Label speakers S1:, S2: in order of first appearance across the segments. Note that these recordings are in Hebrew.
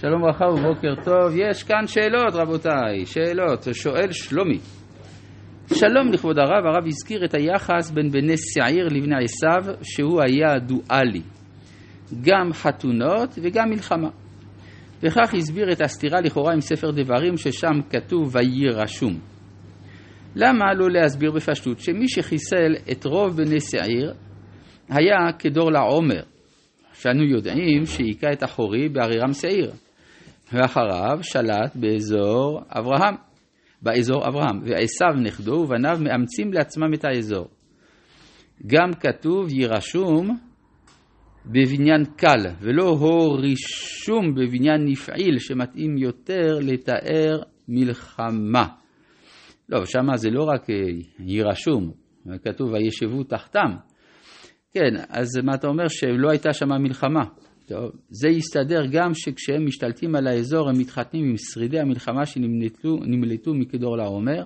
S1: שלום וברכה ובוקר טוב. יש כאן שאלות, רבותיי, שאלות. שואל שלומי. שלום לכבוד הרב, הרב הזכיר את היחס בין בני שעיר לבני עשיו, שהוא היה דואלי. גם חתונות וגם מלחמה. וכך הסביר את הסתירה לכאורה עם ספר דברים ששם כתוב ויהי רשום. למה לא להסביר בפשטות שמי שחיסל את רוב בני שעיר היה כדור לעומר, שאנו יודעים שהיכה את החורי בערירם שעיר, ואחריו שלט באזור אברהם, באזור אברהם, ועשיו נכדו ובניו מאמצים לעצמם את האזור. גם כתוב יירשום בבניין קל, ולא הו רישום בבניין נפעיל שמתאים יותר לתאר מלחמה. לא, שמה זה לא רק יירשום, כתוב וישבו תחתם. כן, אז מה אתה אומר שלא הייתה שמה מלחמה? טוב, זה יסתדר גם שכשהם משתלטים על האזור הם מתחתנים עם שרידי המלחמה שנמלטו מקדור לעומר.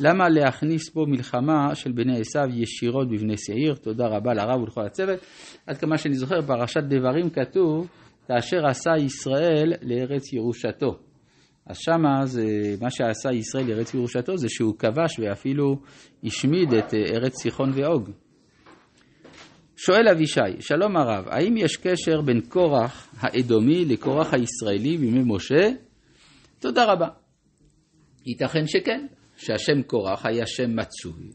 S1: למה להכניס פה מלחמה של בני עשיו ישירות בבני שעיר? תודה רבה לרב ולכל הצוות. עד כמה שאני זוכר, פרשת דברים כתוב, כאשר עשה ישראל לארץ ירושתו. אז שמה זה, מה שעשה ישראל לארץ ירושתו זה שהוא כבש ואפילו השמיד את ארץ סיחון ואוג. שואל אבישי, שלום הרב, האם יש קשר בין קורח האדומי לקורח הישראלי בימי משה? תודה רבה. ייתכן שכן, שהשם קורח היה שם מצוי,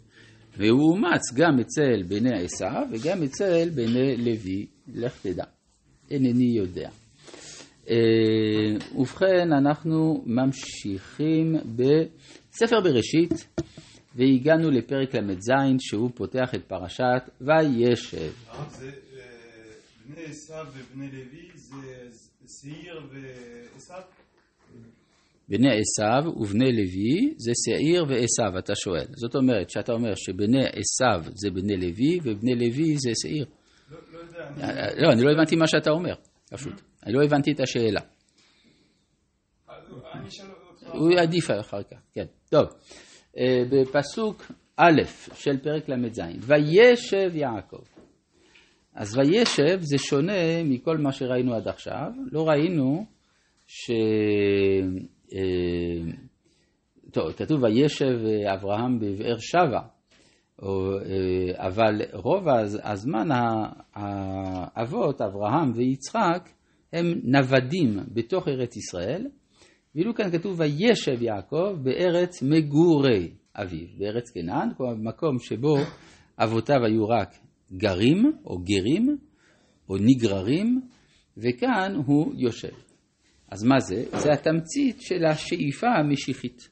S1: והוא אומץ גם אצל בני עשיו וגם אצל בני לוי, לך תדע, אינני יודע. אה, ובכן, אנחנו ממשיכים בספר בראשית, והגענו לפרק ל"ז, שהוא פותח את פרשת וישב.
S2: אה, בני עשיו ובני לוי זה שעיר ועשיו?
S1: בני עשיו ובני לוי זה שעיר ועשיו, אתה שואל. זאת אומרת, שאתה אומר שבני עשיו זה בני לוי ובני לוי זה שעיר.
S2: לא, לא יודע.
S1: אני... לא, אני לא הבנתי מה שאתה אומר, פשוט. אני לא הבנתי את השאלה. הוא יעדיף אחר כך, כן. טוב, אה, בפסוק א' של פרק ל"ז, וישב יעקב. אז וישב זה שונה מכל מה שראינו עד עכשיו. לא ראינו ש... אה, טוב, כתוב וישב אברהם בבאר שבע, אה, אבל רוב הזמן האבות, אברהם ויצחק, הם נוודים בתוך ארץ ישראל, ואילו כאן כתוב וישב יעקב בארץ מגורי אביו, בארץ כנען, כלומר במקום שבו אבותיו היו רק גרים או גרים או נגררים, וכאן הוא יושב. אז מה זה? זה התמצית של השאיפה המשיחית.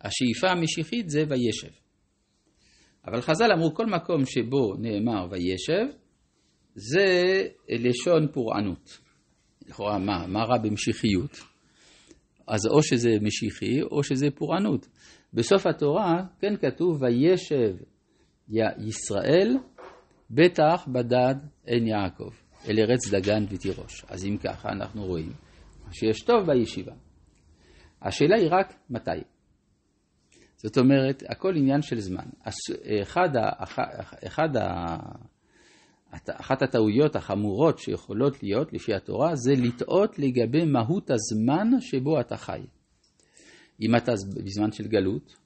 S1: השאיפה המשיחית זה וישב. אבל חז"ל אמרו כל מקום שבו נאמר וישב, זה לשון פורענות. לכאורה, מה, מה רע במשיחיות? אז או שזה משיחי או שזה פורענות. בסוף התורה כן כתוב וישב ישראל בטח בדד עין יעקב, אל ארץ דגן ותירוש. אז אם ככה אנחנו רואים שיש טוב בישיבה. השאלה היא רק מתי. זאת אומרת, הכל עניין של זמן. אחד אחד ה, אחת הטעויות החמורות שיכולות להיות לפי התורה זה לטעות לגבי מהות הזמן שבו אתה חי. אם אתה בזמן של גלות,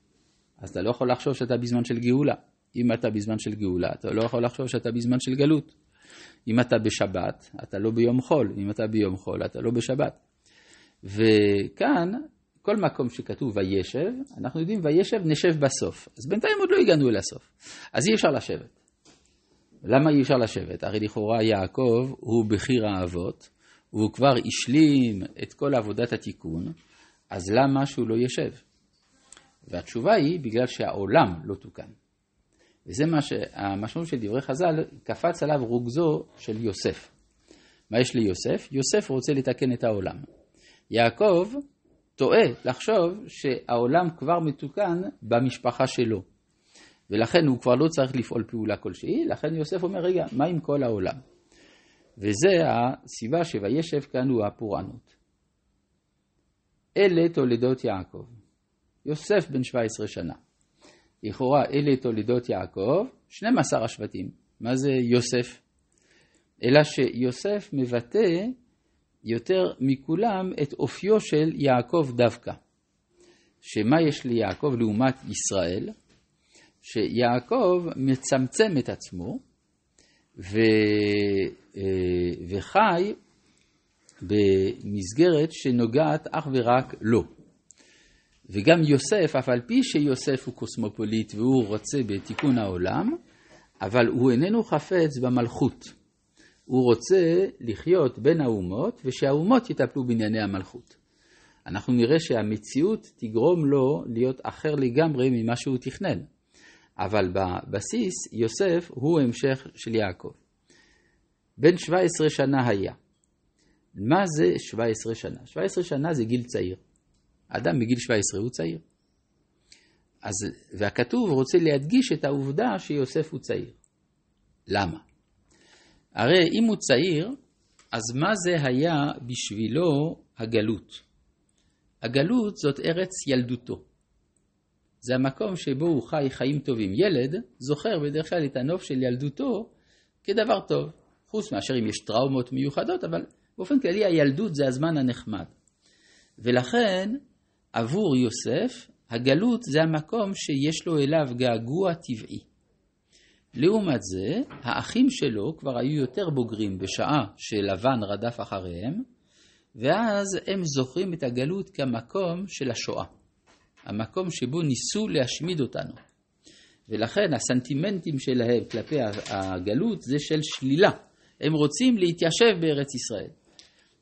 S1: אז אתה לא יכול לחשוב שאתה בזמן של גאולה. אם אתה בזמן של גאולה, אתה לא יכול לחשוב שאתה בזמן של גלות. אם אתה בשבת, אתה לא ביום חול. אם אתה ביום חול, אתה לא בשבת. וכאן, כל מקום שכתוב וישב, אנחנו יודעים וישב נשב בסוף. אז בינתיים עוד לא הגענו אל הסוף. אז אי אפשר לשבת. למה אי אפשר לשבת? הרי לכאורה יעקב הוא בחיר האבות, והוא כבר השלים את כל עבודת התיקון, אז למה שהוא לא ישב? והתשובה היא בגלל שהעולם לא תוקן. וזה מה שהמשמעות של דברי חז"ל, קפץ עליו רוגזו של יוסף. מה יש ליוסף? יוסף רוצה לתקן את העולם. יעקב טועה לחשוב שהעולם כבר מתוקן במשפחה שלו. ולכן הוא כבר לא צריך לפעול פעולה כלשהי, לכן יוסף אומר, רגע, מה עם כל העולם? וזה הסיבה שוישב כאן הוא הפורענות. אלה תולדות יעקב. יוסף בן 17 שנה. לכאורה אלה תולדות יעקב, 12 השבטים. מה זה יוסף? אלא שיוסף מבטא יותר מכולם את אופיו של יעקב דווקא. שמה יש ליעקב לעומת ישראל? שיעקב מצמצם את עצמו ו, אה, וחי במסגרת שנוגעת אך ורק לו. וגם יוסף, אף על פי שיוסף הוא קוסמופוליט והוא רוצה בתיקון העולם, אבל הוא איננו חפץ במלכות. הוא רוצה לחיות בין האומות ושהאומות יטפלו בענייני המלכות. אנחנו נראה שהמציאות תגרום לו להיות אחר לגמרי ממה שהוא תכנן. אבל בבסיס יוסף הוא המשך של יעקב. בן 17 שנה היה. מה זה 17 שנה? 17 שנה זה גיל צעיר. אדם מגיל 17 הוא צעיר. אז, והכתוב רוצה להדגיש את העובדה שיוסף הוא צעיר. למה? הרי אם הוא צעיר, אז מה זה היה בשבילו הגלות? הגלות זאת ארץ ילדותו. זה המקום שבו הוא חי חיים טובים. ילד זוכר בדרך כלל את הנוף של ילדותו כדבר טוב, חוץ מאשר אם יש טראומות מיוחדות, אבל באופן כללי הילדות זה הזמן הנחמד. ולכן עבור יוסף הגלות זה המקום שיש לו אליו געגוע טבעי. לעומת זה, האחים שלו כבר היו יותר בוגרים בשעה שלבן רדף אחריהם, ואז הם זוכרים את הגלות כמקום של השואה. המקום שבו ניסו להשמיד אותנו. ולכן הסנטימנטים שלהם כלפי הגלות זה של שלילה. הם רוצים להתיישב בארץ ישראל.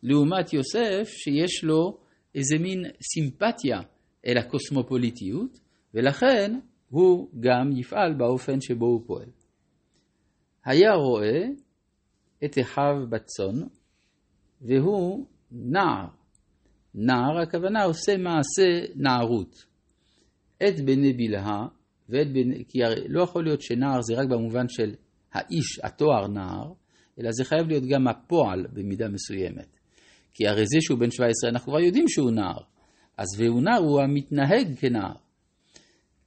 S1: לעומת יוסף שיש לו איזה מין סימפתיה אל הקוסמופוליטיות, ולכן הוא גם יפעל באופן שבו הוא פועל. היה רואה את אחיו בצאן, והוא נער. נער, הכוונה עושה מעשה נערות. את בני בלהה, ואת בני, כי לא יכול להיות שנער זה רק במובן של האיש, התואר נער, אלא זה חייב להיות גם הפועל במידה מסוימת. כי הרי זה שהוא בן 17, אנחנו כבר יודעים שהוא נער. אז והוא נער הוא המתנהג כנער.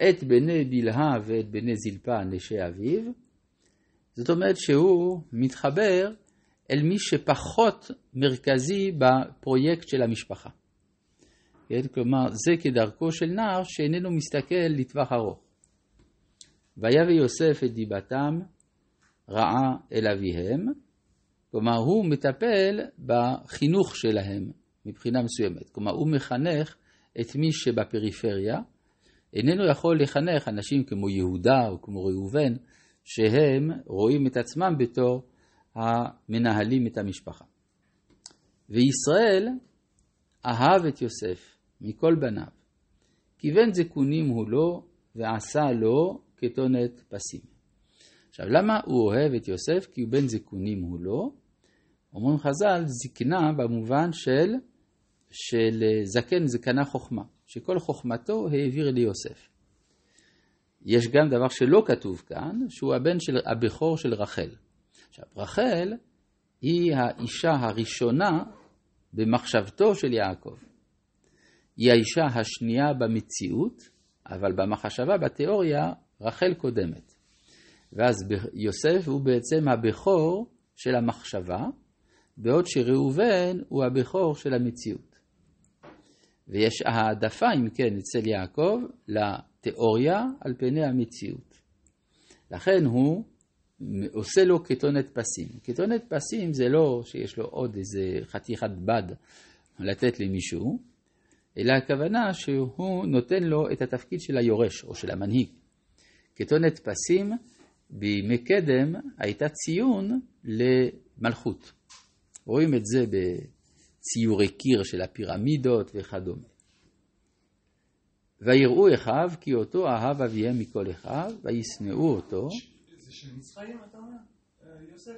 S1: את בני בלהה ואת בני זלפה נשי אביו, זאת אומרת שהוא מתחבר אל מי שפחות מרכזי בפרויקט של המשפחה. כן? כלומר, זה כדרכו של נער שאיננו מסתכל לטווח ארוך. ויבא יוסף את דיבתם רעה אל אביהם, כלומר הוא מטפל בחינוך שלהם מבחינה מסוימת. כלומר הוא מחנך את מי שבפריפריה, איננו יכול לחנך אנשים כמו יהודה או כמו ראובן, שהם רואים את עצמם בתור המנהלים את המשפחה. וישראל אהב את יוסף מכל בניו, כיוון זקונים הוא לו ועשה לו כתונת פסים. עכשיו, למה הוא אוהב את יוסף? כי הוא בן זקונים הוא לו. אומרים חז"ל, זקנה במובן של, של זקן זקנה חוכמה, שכל חוכמתו העביר ליוסף. יש גם דבר שלא כתוב כאן, שהוא הבן של הבכור של רחל. עכשיו, רחל היא האישה הראשונה במחשבתו של יעקב. היא האישה השנייה במציאות, אבל במחשבה, בתיאוריה, רחל קודמת. ואז יוסף הוא בעצם הבכור של המחשבה, בעוד שראובן הוא הבכור של המציאות. ויש העדפה, אם כן, אצל יעקב לתיאוריה על פני המציאות. לכן הוא עושה לו כתונת פסים. כתונת פסים זה לא שיש לו עוד איזה חתיכת בד לתת למישהו, אלא הכוונה שהוא נותן לו את התפקיד של היורש או של המנהיג. כתונת פסים בימי קדם הייתה ציון למלכות. רואים את זה בציורי קיר של הפירמידות וכדומה. ויראו אחיו כי אותו אהב אביהם מכל אחיו, וישנאו אותו.
S2: זה של מצרים אתה אומר? אה, יוסף,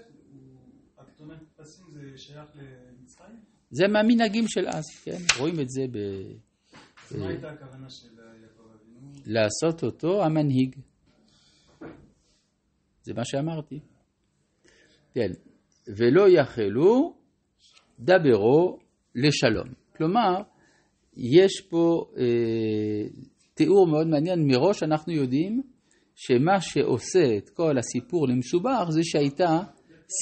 S2: הכתונת פסים זה שייך למצרים?
S1: זה מהמנהגים של אז, כן? רואים את זה ב...
S2: מה הייתה הכוונה של יעקב אבינו?
S1: לעשות אותו המנהיג. זה מה שאמרתי. כן, ולא יחלו דברו לשלום. כלומר, יש פה אה, תיאור מאוד מעניין, מראש אנחנו יודעים שמה שעושה את כל הסיפור למסובך זה שהייתה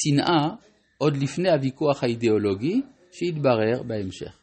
S1: שנאה עוד לפני הוויכוח האידיאולוגי, שיתברר בהמשך.